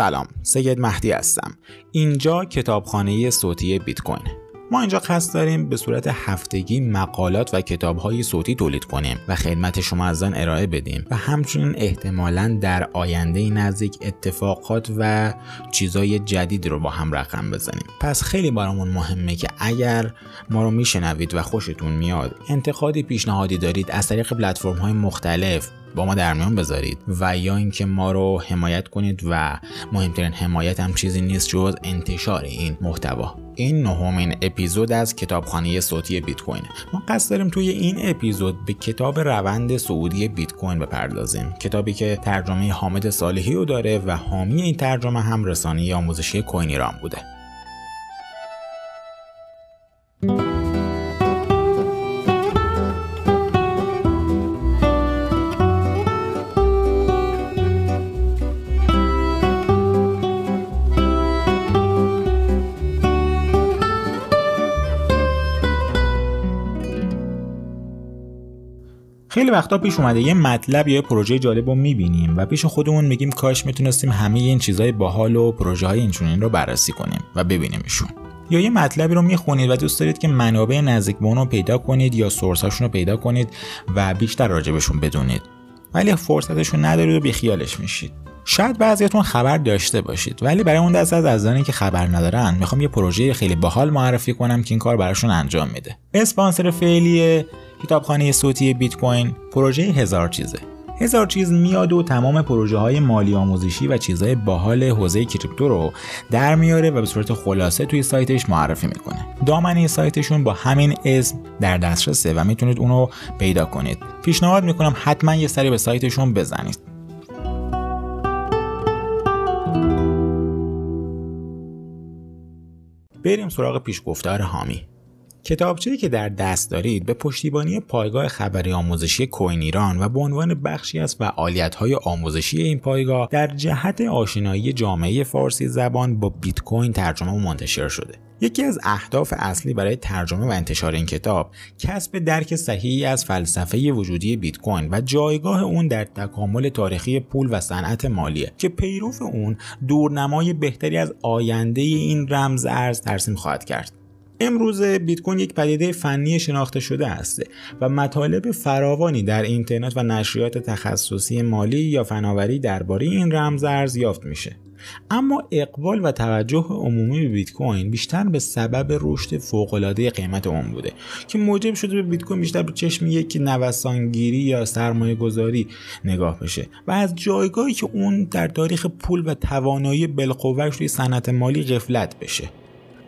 سلام سید مهدی هستم. اینجا کتابخانه صوتی بیت کوین ما اینجا قصد داریم به صورت هفتگی مقالات و کتابهای صوتی تولید کنیم و خدمت شما از آن ارائه بدیم و همچنین احتمالا در آینده نزدیک اتفاقات و چیزای جدید رو با هم رقم بزنیم. پس خیلی برامون مهمه که اگر ما رو میشنوید و خوشتون میاد انتقادی پیشنهادی دارید از طریق پلتفرم های مختلف با ما در میان بذارید و یا اینکه ما رو حمایت کنید و مهمترین حمایت هم چیزی نیست جز انتشار این محتوا. این نهمین اپیزود از کتابخانه صوتی بیت کوین ما قصد داریم توی این اپیزود به کتاب روند سعودی بیت کوین بپردازیم. کتابی که ترجمه حامد صالحی رو داره و حامی این ترجمه هم رسانه آموزشی کوین ایران بوده. خیلی وقتا پیش اومده یه مطلب یا پروژه جالب رو می‌بینیم و پیش خودمون میگیم کاش می‌تونستیم همه این چیزای باحال و پروژه های اینچنین رو بررسی کنیم و ببینیمشون. یا یه مطلبی رو می‌خونید و دوست دارید که منابع نزدیک به اون رو پیدا کنید یا سورساشون رو پیدا کنید و بیشتر راجبشون بدونید. ولی فرصتشون ندارید و بیخیالش میشید. شاید بعضیاتون خبر داشته باشید ولی برای اون دست از عزیزانی که خبر ندارن می‌خوام یه پروژه خیلی باحال معرفی کنم که این کار براشون انجام میده. اسپانسر فعلی کتابخانه صوتی بیت کوین پروژه هزار چیزه. هزار چیز میاد و تمام پروژه های مالی آموزشی و چیزهای باحال حوزه کریپتو رو در میاره و به صورت خلاصه توی سایتش معرفی می‌کنه. دامنه سایتشون با همین اسم در دسترسه و می‌تونید اونو پیدا کنید. پیشنهاد می‌کنم حتما یه سری به سایتشون بزنید. بریم سراغ پیشگفتار حامی کتابچه‌ای که در دست دارید به پشتیبانی پایگاه خبری آموزشی کوین ایران و به عنوان بخشی از فعالیت‌های آموزشی این پایگاه در جهت آشنایی جامعه فارسی زبان با بیت کوین ترجمه و منتشر شده. یکی از اهداف اصلی برای ترجمه و انتشار این کتاب کسب درک صحیحی از فلسفه وجودی بیت کوین و جایگاه اون در تکامل تاریخی پول و صنعت مالیه که پیرو اون دورنمای بهتری از آینده این رمز ارز ترسیم خواهد کرد. امروز بیت کوین یک پدیده فنی شناخته شده است و مطالب فراوانی در اینترنت و نشریات تخصصی مالی یا فناوری درباره این رمز ارز یافت میشه اما اقبال و توجه عمومی به بیت کوین بیشتر به سبب رشد فوق‌العاده قیمت اون بوده که موجب شده به بیت کوین بیشتر به چشم یک نوسانگیری یا سرمایه گذاری نگاه بشه و از جایگاهی که اون در تاریخ پول و توانایی بالقوهش روی صنعت مالی غفلت بشه.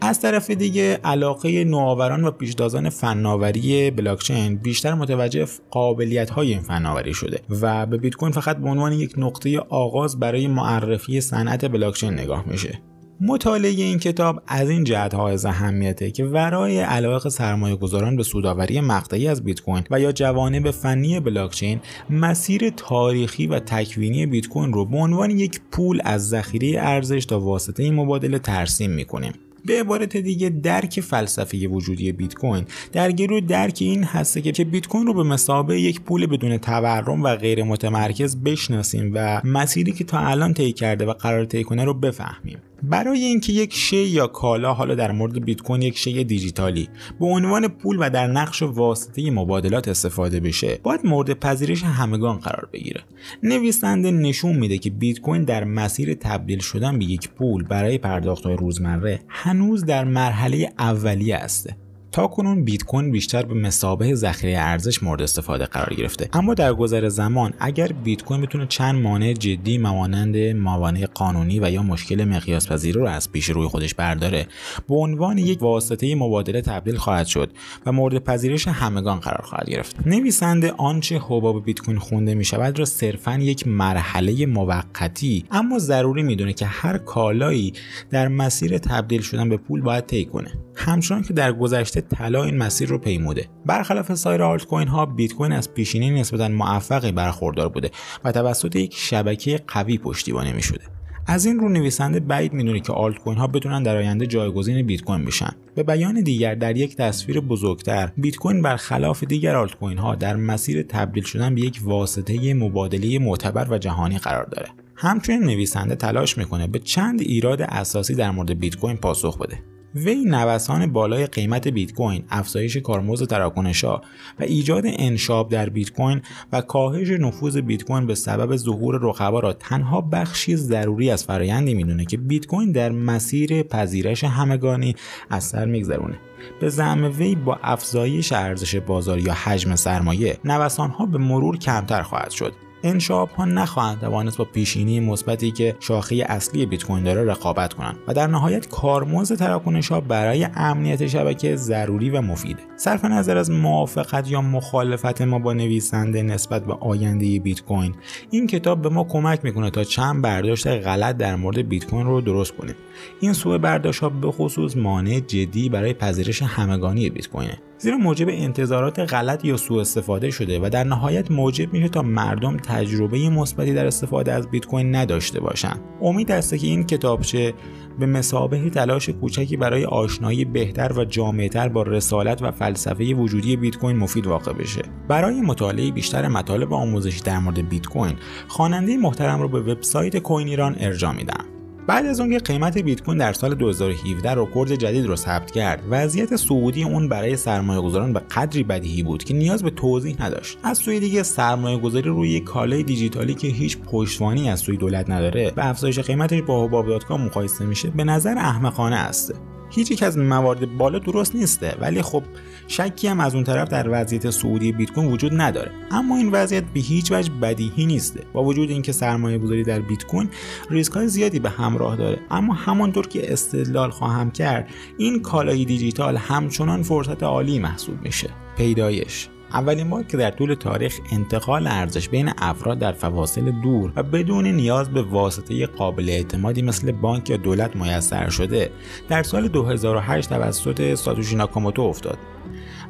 از طرف دیگه علاقه نوآوران و پیشتازان فناوری بلاکچین بیشتر متوجه قابلیت های این فناوری شده و به بیت کوین فقط به عنوان یک نقطه آغاز برای معرفی صنعت بلاکچین نگاه میشه. مطالعه این کتاب از این جهت های اهمیته که ورای علاقه سرمایه گذاران به سوداوری مقطعی از بیت کوین و یا جوانب فنی بلاکچین مسیر تاریخی و تکوینی بیت کوین رو به عنوان یک پول از ذخیره ارزش تا واسطه مبادله ترسیم می‌کنیم. به عبارت دیگه درک فلسفه وجودی بیت کوین در گرو درک این هسته که بیت کوین رو به مسابقه یک پول بدون تورم و غیر متمرکز بشناسیم و مسیری که تا الان طی کرده و قرار طی کنه رو بفهمیم. برای اینکه یک شی یا کالا حالا در مورد بیت کوین یک شی دیجیتالی به عنوان پول و در نقش واسطه مبادلات استفاده بشه باید مورد پذیرش همگان قرار بگیره. نویسنده نشون میده که بیت کوین در مسیر تبدیل شدن به یک پول برای پرداختهای روزمره هنوز در مرحله اولیه است. تا کنون بیت کوین بیشتر به مسابه ذخیره ارزش مورد استفاده قرار گرفته. اما در گذر زمان اگر بیت کوین بتونه چند مانع جدی مانند موانع قانونی و یا مشکل مقیاس پذیر رو از پیش روی خودش برداره به عنوان یک واسطه مبادله تبدیل خواهد شد و مورد پذیرش همگان قرار خواهد گرفت. نویسنده آنچه حباب بیت کوین خونده می شود را صرفا یک مرحله موقتی اما ضروری می‌دونه که هر کالایی در مسیر تبدیل شدن به پول باید طی کنه. همچنان که در گذشته طلا این مسیر رو پیموده. برخلاف سایر آلت کوین ها بیت کوین از پیشینه نسبتا موفقی برخوردار بوده و توسط یک شبکه قوی پشتیبانی می شده از این رو نویسنده بعید می‌دونه که آلت کوین ها بتونن در آینده جایگزین بیت کوین بشن. به بیان دیگر در یک تصویر بزرگتر بیت کوین برخلاف دیگر آلت کوین ها در مسیر تبدیل شدن به یک واسطه مبادله معتبر و جهانی قرار داره. همچنین نویسنده تلاش می‌کنه به چند ایراد اساسی در مورد بیت کوین پاسخ بده. وی نوسان بالای قیمت بیت کوین، افزایش کارمزد تراکنشها و ایجاد انشاب در بیت کوین و کاهش نفوذ بیت کوین به سبب ظهور رقبا را تنها بخشی ضروری از فرایندی می‌دونه که بیت کوین در مسیر پذیرش همگانی از سر میگذرونه. به زعم وی با افزایش ارزش بازار یا حجم سرمایه نوسان ها به مرور کمتر خواهد شد انشاب ها نخواهند توانست با پیشینی مثبتی که شاخه اصلی بیت کوین داره رقابت کنند و در نهایت کارمزد تراکنش ها برای امنیت شبکه ضروری و مفیده صرف نظر از موافقت یا مخالفت ما با نویسنده نسبت به آینده بیت کوین این کتاب به ما کمک می‌کنه تا چند برداشت غلط در مورد بیت کوین رو درست کنیم. این سوء برداشت ها به خصوص مانع جدی برای پذیرش همگانی بیت کوینه. زیرا موجب انتظارات غلط یا سوء استفاده شده و در نهایت موجب میشه تا مردم تجربه مثبتی در استفاده از بیت کوین نداشته باشند امید است که این کتابچه به مسابه تلاش کوچکی برای آشنایی بهتر و جامعتر با رسالت و فلسفه وجودی بیت کوین مفید واقع بشه. برای مطالعه بیشتر مطالب آموزشی در مورد بیت کوین خواننده محترم رو به وبسایت کوین ایران ارجاع میدم. بعد از اونکه قیمت بیت کوین در سال 2017 رکورد جدید رو ثبت کرد وضعیت صعودی اون برای سرمایه گذاران به قدری بدیهی بود که نیاز به توضیح نداشت. از سوی دیگه سرمایه گذاری روی کالای دیجیتالی که هیچ پشتوانی از سوی دولت نداره و افزایش قیمتش با حباب مقایسه میشه به نظر احمقانه است. هیچ یک از موارد بالا درست نیسته ولی خب شکی هم از اون طرف در وضعیت سعودی بیت کوین وجود نداره. اما این وضعیت به هیچ وجه بدیهی نیسته. با وجود اینکه سرمایه گذاری در بیت کوین ریسک های زیادی به همراه داره. اما همانطور که استدلال خواهم کرد این کالای دیجیتال همچنان فرصت عالی محسوب میشه. پیدایش. اولین بار که در طول تاریخ انتقال ارزش بین افراد در فواصل دور و بدون نیاز به واسطه قابل اعتمادی مثل بانک یا دولت میسر شده در سال 2008 توسط ساتوشی ناکاموتو افتاد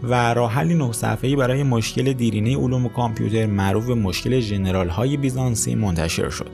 و راه حلی نه صفحه‌ای برای مشکل دیرینه علوم کامپیوتر معروف به مشکل ژنرال های بیزانسی منتشر شد.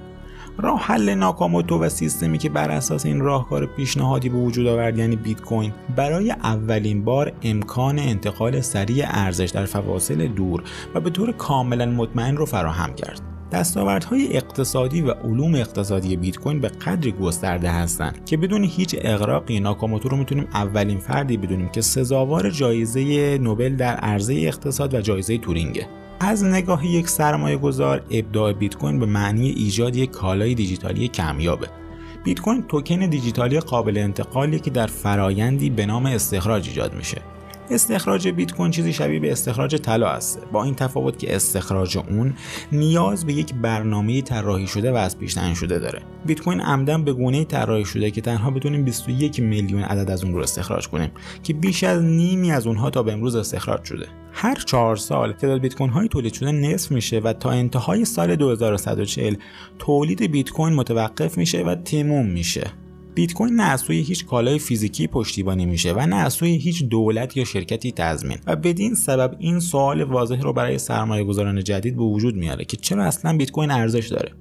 راه حل ناکاموتو و سیستمی که بر اساس این راهکار پیشنهادی به وجود آورد یعنی بیت کوین برای اولین بار امکان انتقال سریع ارزش در فواصل دور و به طور کاملا مطمئن رو فراهم کرد. دستاوردهای اقتصادی و علوم اقتصادی بیت کوین به قدری گسترده هستند که بدون هیچ اغراقی ناکاموتو رو می‌تونیم اولین فردی بدونیم که سزاوار جایزه نوبل در عرضه اقتصاد و جایزه تورینگه. از نگاه یک سرمایه گذار ابداع بیت کوین به معنی ایجاد یک کالای دیجیتالی کمیابه. بیت کوین توکن دیجیتالی قابل انتقالی که در فرایندی به نام استخراج ایجاد میشه. استخراج بیت کوین چیزی شبیه به استخراج طلا است با این تفاوت که استخراج اون نیاز به یک برنامه طراحی شده و از پیش تعیین شده داره. بیت کوین عمدن به گونه طراحی شده که تنها بتونیم 21 میلیون عدد از اون رو استخراج کنیم که بیش از نیمی از اونها تا به امروز استخراج شده. هر چهار سال تعداد بیت کوین های تولید شده نصف میشه و تا انتهای سال 2140 تولید بیت کوین متوقف میشه و تموم میشه. بیت کوین نه از سوی هیچ کالای فیزیکی پشتیبانی میشه و نه از سوی هیچ دولت یا شرکتی تضمین. و بدین سبب این سوال واضح رو برای سرمایه گذاران جدید به وجود میاره که چرا اصلا بیت کوین ارزش داره؟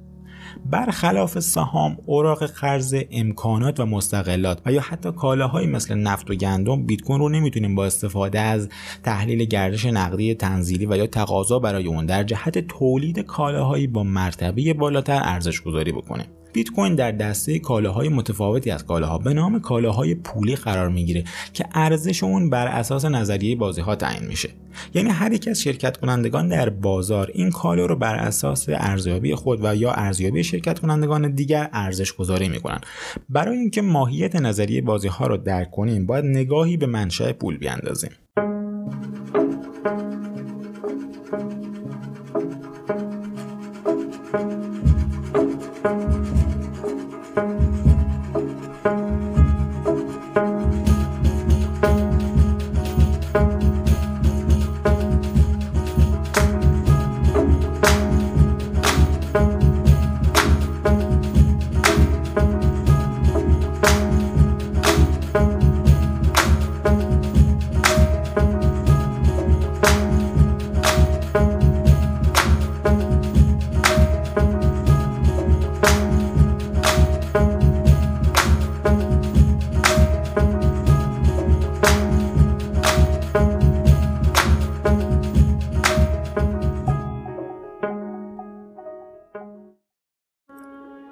برخلاف سهام، اوراق قرض، امکانات و مستقلات و یا حتی کالاهایی مثل نفت و گندم بیت کوین رو نمی‌تونیم با استفاده از تحلیل گردش نقدی تنزیلی و یا تقاضا برای اون در جهت تولید کالاهایی با مرتبه بالاتر ارزش گذاری بکنیم. بیت کوین در دسته کالاهای متفاوتی از کالاها به نام کالاهای پولی قرار می‌گیره که ارزش اون بر اساس نظریه بازیها تعیین میشه. یعنی هر یک از شرکت کنندگان در بازار این کالا رو بر اساس ارزیابی خود و یا ارزیابی شرکت کنندگان دیگر ارزش گذاری می‌کنن. برای اینکه ماهیت نظریه بازی ها رو درک کنیم باید نگاهی به منشأ پول بیاندازیم. thank you Thank you.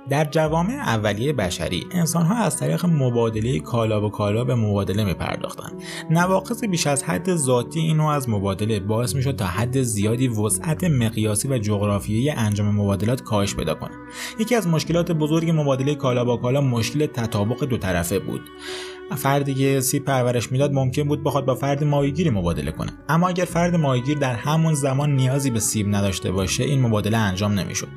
در جوامع اولیه بشری انسانها از طریق مبادله کالا و کالا به مبادله می پرداختن. نواقص بیش از حد ذاتی این نوع از مبادله باعث می شد تا حد زیادی وسعت مقیاسی و جغرافیایی انجام مبادلات کاهش پیدا کنه. یکی از مشکلات بزرگ مبادله کالا با کالا مشکل تطابق دو طرفه بود. فردی که سیب پرورش می‌داد ممکن بود بخواد با فرد ماهیگیری مبادله کنه. اما اگر فرد ماهیگیر در همون زمان نیازی به سیب نداشته باشه این مبادله انجام نمی‌شد.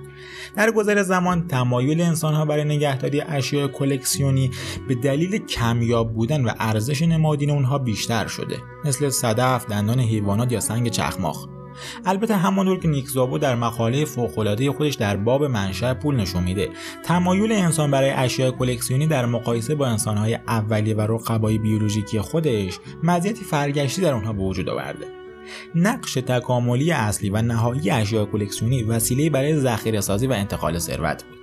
در گذر زمان تمایل انسانها برای نگهداری اشیاء کلکسیونی به دلیل کمیاب بودن و ارزش نمادین اونها بیشتر شده مثل صدف، دندان حیوانات یا سنگ چخماخ. البته همانطور که نیک زابو در مقاله فوق‌العاده خودش در باب منشأ پول نشون میده. تمایل انسان برای اشیاء کلکسیونی در مقایسه با انسانهای اولیه و رقبای بیولوژیکی خودش مزیتی فرگشتی در آنها به وجود آورده. نقش تکاملی اصلی و نهایی اشیاء کلکسیونی وسیله برای ذخیره سازی و انتقال ثروت بود.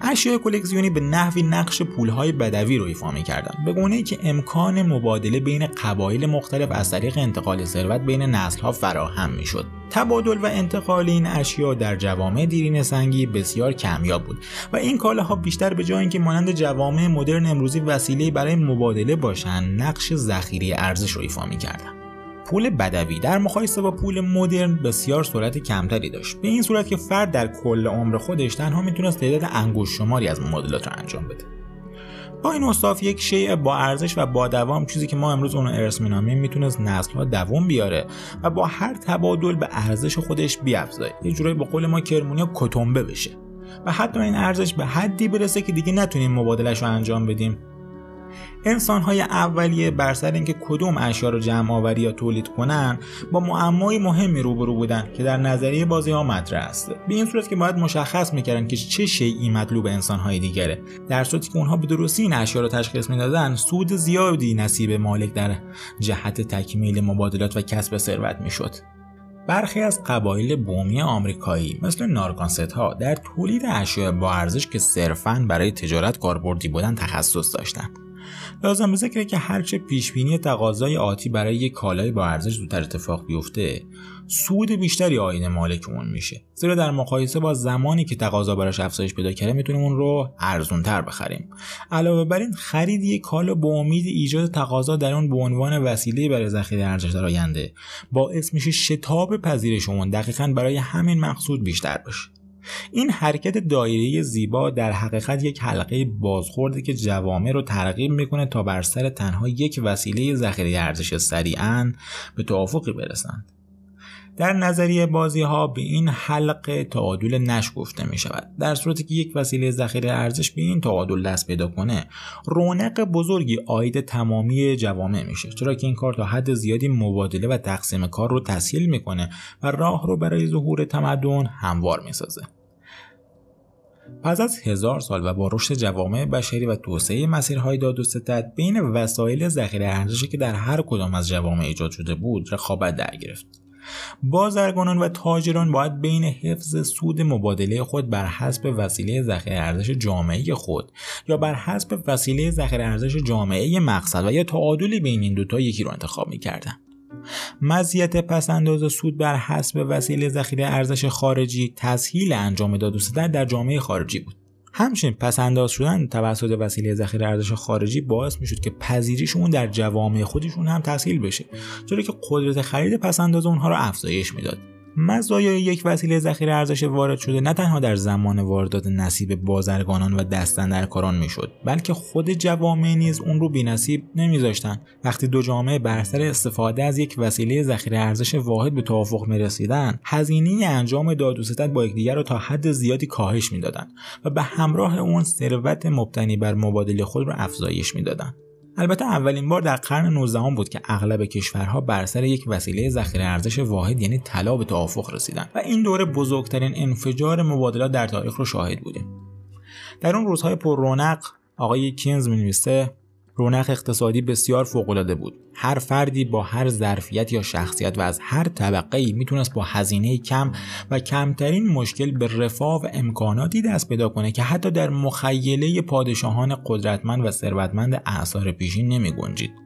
اشیاء کلکسیونی به نحوی نقش پولهای بدوی رو ایفا می‌کردن. به گونه ای که امکان مبادله بین قبایل مختلف از طریق انتقال ثروت بین نسلها فراهم می‌شد. تبادل و انتقال این اشیا در جوامع دیرین سنگی بسیار کمیاب بود و این کالاها بیشتر به جای اینکه مانند جوامع مدرن امروزی وسیله برای مبادله باشند نقش ذخیره ارزش رو ایفا می‌کردند پول بدوی. در مقایسه با پول مدرن بسیار سرعت کمتری داشت. به این صورت که فرد در کل عمر خودش تنها می‌تونست تعداد انگشت شماری از مبادلات رو انجام بده. با این اصاف یک شیء با ارزش و با دوام چیزی که ما امروز اون ارث مینامیم می‌تونست نسل ها دوام بیاره و با هر تبادل به ارزش خودش بیافزایه یه جورایی با قول ما کرمونیا کتنبه بشه. و حتی این ارزش به حدی برسه که دیگه نتونیم مبادلش رو انجام بدیم. های اولیه بر سر اینکه کدوم اشیا رو جمع آوری یا تولید کنن با معمای مهمی روبرو بودن که در نظریه بازی ها مطرح است. به این صورت که باید مشخص می‌کردن که چه شیعی مطلوب های دیگره. در صورتی که اونها به درستی این اشیا رو تشخیص می‌دادن سود زیادی نصیب مالک در جهت تکمیل مبادلات و کسب ثروت می‌شد. برخی از قبایل بومی آمریکایی مثل نارکانست ها در تولید اشیاء با ارزش که صرفاً برای تجارت کاربردی بودن تخصص داشتند لازم به ذکره که هرچه پیشبینی تقاضای آتی برای یک کالای با ارزش زودتر اتفاق بیفته سود بیشتری آین مالک اون میشه. زیرا در مقایسه با زمانی که تقاضا براش افزایش پیدا کرده می‌تونیم اون رو ارزونتر بخریم. علاوه بر این خرید یک کالا با امید ایجاد تقاضا در اون به عنوان وسیله برای ذخیره ارزش در آینده باعث میشه شتاب پذیرش اون دقیقا برای همین مقصود بیشتر بشه. این حرکت دایره زیبا در حقیقت یک حلقه بازخورده که جوامع رو ترغیب می‌کنه تا بر سر تنها یک وسیله ذخیره ارزش سریعا به توافقی برسند. در نظریه بازی ها به این حلقه تعادل نش گفته می شود در صورتی که یک وسیله ذخیره ارزش به این تعادل دست پیدا کنه رونق بزرگی آید تمامی جوامع میشه چرا که این کار تا حد زیادی مبادله و تقسیم کار رو تسهیل می‌کنه و راه رو برای ظهور تمدن هموار می‌سازه. پس از هزار سال و با رشد جوامع بشری و توسعه مسیرهای داد و ستد بین وسایل ذخیره ارزشی که در هر کدام از جوامع ایجاد شده بود رقابت در گرفت بازرگانان و تاجران باید بین حفظ سود مبادله خود بر حسب وسیله ذخیره ارزش جامعه خود یا بر حسب وسیله ذخیره ارزش جامعه مقصد و یا تعادلی بین این دوتا یکی رو انتخاب می‌کردن. مزیت پسنداز سود بر حسب وسیله ذخیره ارزش خارجی تسهیل انجام داد و در جامعه خارجی بود. همچنین پس انداز شدن توسط وسیله ذخیره ارزش خارجی باعث می‌شد که پذیریشون در جوامع خودشون هم تسهیل بشه چرا که قدرت خرید پس انداز اونها رو افزایش می‌داد. مزایای یک وسیله ذخیره ارزش وارد شده نه تنها در زمان واردات نصیب بازرگانان و دستندرکاران می‌شد بلکه خود جوامع نیز اون رو بینصیب نمیذاشتن. وقتی دو جامعه بر سر استفاده از یک وسیله ذخیره ارزش واحد به توافق می‌رسیدن هزینه انجام داد و با یکدیگر را تا حد زیادی کاهش می‌دادند و به همراه اون ثروت مبتنی بر مبادله خود را افزایش می‌دادند البته اولین بار در قرن 19 بود که اغلب کشورها بر سر یک وسیله ذخیره ارزش واحد یعنی طلا به توافق رسیدند و این دوره بزرگترین انفجار مبادلات در تاریخ رو شاهد بودیم. در اون روزهای پر رونق آقای کینز می رونق اقتصادی بسیار فوقالعاده بود هر فردی با هر ظرفیت یا شخصیت و از هر طبقه ای می‌تونست با هزینه کم و کمترین مشکل به رفاه و امکاناتی دست پیدا کنه که حتی در مخیله پادشاهان قدرتمند و ثروتمند اعثار پیشین نمی گنجید.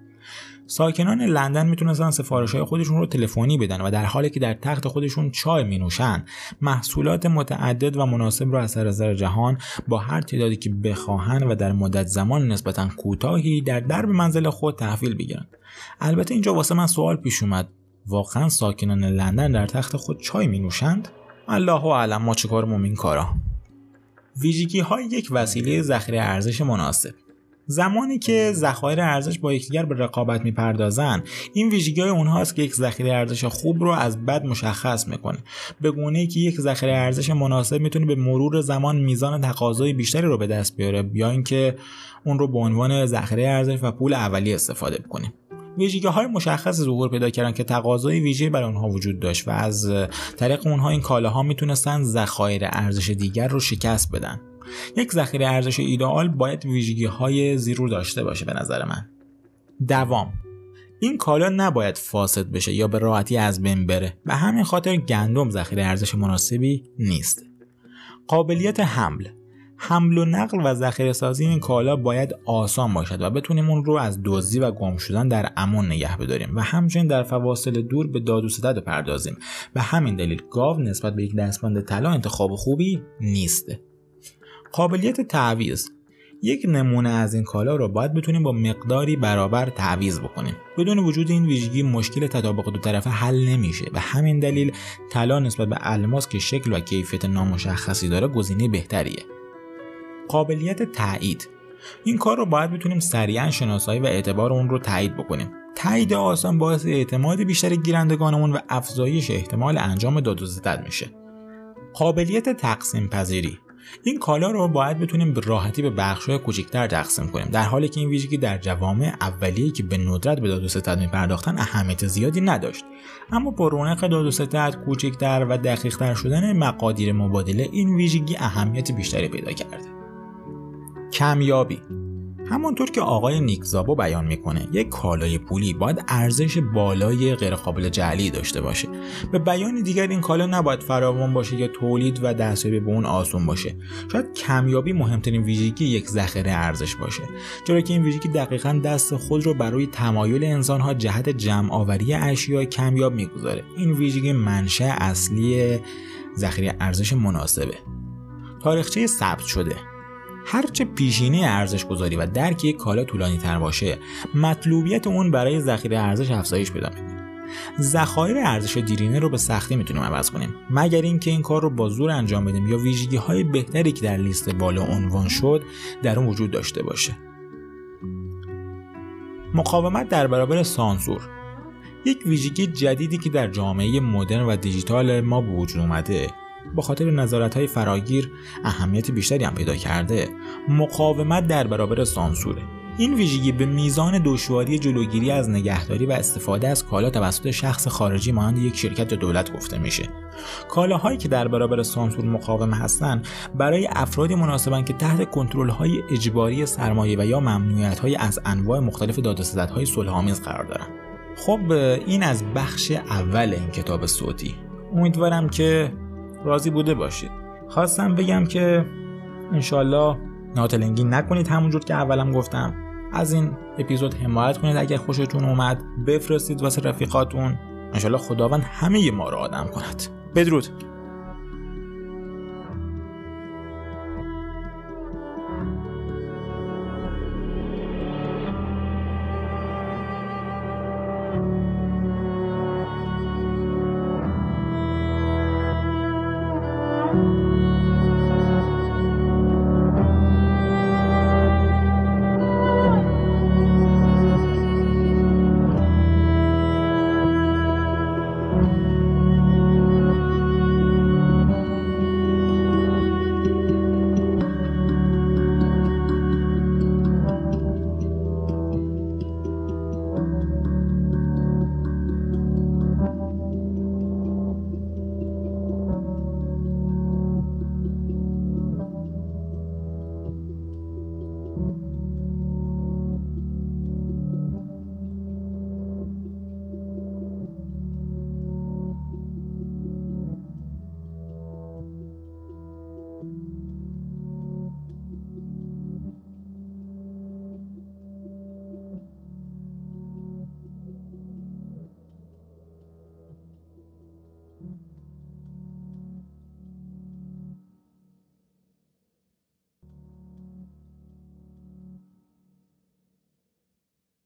ساکنان لندن می‌تونستن سفارش های خودشون رو تلفنی بدن و در حالی که در تخت خودشون چای می نوشن محصولات متعدد و مناسب رو از سراسر جهان با هر تعدادی که بخواهن و در مدت زمان نسبتا کوتاهی در درب منزل خود تحویل بگیرن البته اینجا واسه من سوال پیش اومد. واقعا ساکنان لندن در تخت خود چای می نوشند الله اعلم ما چیکارمون این کارا. ویژگی های یک وسیله ذخیره ارزش مناسب. زمانی که ذخایر ارزش با یکدیگر به رقابت می‌پردازن این ویژگی های اونهاست که یک ذخیره ارزش خوب رو از بد مشخص می‌کنه. به گونه که یک ذخیره ارزش مناسب می‌تونه به مرور زمان میزان تقاضای بیشتری رو به دست بیاره یا اینکه اون رو به عنوان ذخیره ارزش و پول اولیه استفاده بکنیم ویژگی های مشخص ظهور پیدا کردن که تقاضای ویژه برای اونها وجود داشت و از طریق اونها این کالاها می‌تونستن ذخایر ارزش دیگر رو شکست بدن. یک ذخیره ارزش ایدئال باید ویژگی های زیر داشته باشه به نظر من. دوام. این کالا نباید فاسد بشه یا به راحتی از بین بره. و همین خاطر گندم ذخیره ارزش مناسبی نیست. قابلیت حمل. حمل و نقل و ذخیره سازی این کالا باید آسان باشد و بتونیم اون رو از دزدی و گم شدن در امان نگه بداریم و همچنین در فواصل دور به داد و ستد پردازیم. و همین دلیل گاو نسبت به یک دستبند طلا انتخاب خوبی نیست. قابلیت تعویض. یک نمونه از این کالا رو باید بتونیم با مقداری برابر تعویض بکنیم. بدون وجود این ویژگی مشکل تطابق دو طرفه حل نمیشه و همین دلیل طلا نسبت به الماس که شکل و کیفیت نامشخصی داره گزینه بهتریه. قابلیت تایید. این کار رو باید بتونیم سریعا شناسایی و اعتبار اون رو تایید بکنیم. تایید آسان باعث اعتماد بیشتر گیرندگانمون و افزایش احتمال انجام داد و میشه. قابلیت تقسیم پذیری این کالا رو باید بتونیم به راحتی به بخش‌های کوچکتر تقسیم کنیم در حالی که این ویژگی در جوامع اولیه‌ای که به ندرت به داد و ستد می‌پرداختن اهمیت زیادی نداشت. اما با رونق داد و ستد کوچکتر و دقیقتر شدن مقادیر مبادله این ویژگی اهمیت بیشتری پیدا کرده کمیابی همانطور که آقای نیکزابو بیان می‌کنه یک کالای پولی باید ارزش بالای غیرقابل جعلی داشته باشه. به بیان دیگر این کالا نباید فراوان باشه یا تولید و دستیابی به اون آسون باشه. شاید کمیابی مهمترین ویژگی یک ذخیره ارزش باشه چرا که این ویژگی دقیقا دست خود رو برای تمایل انسانها جهت جمع آوری اشیاء کمیاب می‌گذاره. این ویژگی منشأ اصلی ذخیره ارزش مناسبه. تاریخچه ثبت شده. هرچه پیشینه ارزش گذاری و درک یک کالا طولانی تر باشه مطلوبیت اون برای ذخیره ارزش افزایش پیدا می‌کنه. ذخایر ارزش دیرینه رو به سختی می‌تونیم عوض کنیم. مگر اینکه این کار رو با زور انجام بدیم یا ویژگی های بهتری که در لیست بالا عنوان شد در اون وجود داشته باشه. مقاومت در برابر سانسور. یک ویژگی جدیدی که در جامعه مدرن و دیجیتال ما به وجود اومده. با خاطر نظارت های فراگیر اهمیت بیشتری هم پیدا کرده. مقاومت در برابر سانسوره. این ویژگی به میزان دشواری جلوگیری از نگهداری و استفاده از کالا توسط شخص خارجی مانند یک شرکت دولت گفته میشه. کالاهایی که در برابر سانسور مقاوم هستند برای افرادی مناسبن که تحت کنترل های اجباری سرمایه و یا ممنوعیت های از انواع مختلف دادرس های صلحآمیز قرار دارن. خب این از بخش اول این کتاب صوتی. امیدوارم که راضی بوده باشید. خواستم بگم که انشالله ناتلنگی نکنید همونجور که اولم گفتم. از این اپیزود حمایت کنید اگر خوشتون اومد بفرستید واسه رفیقاتون. انشالله خداوند همه ما رو آدم کند. بدرود.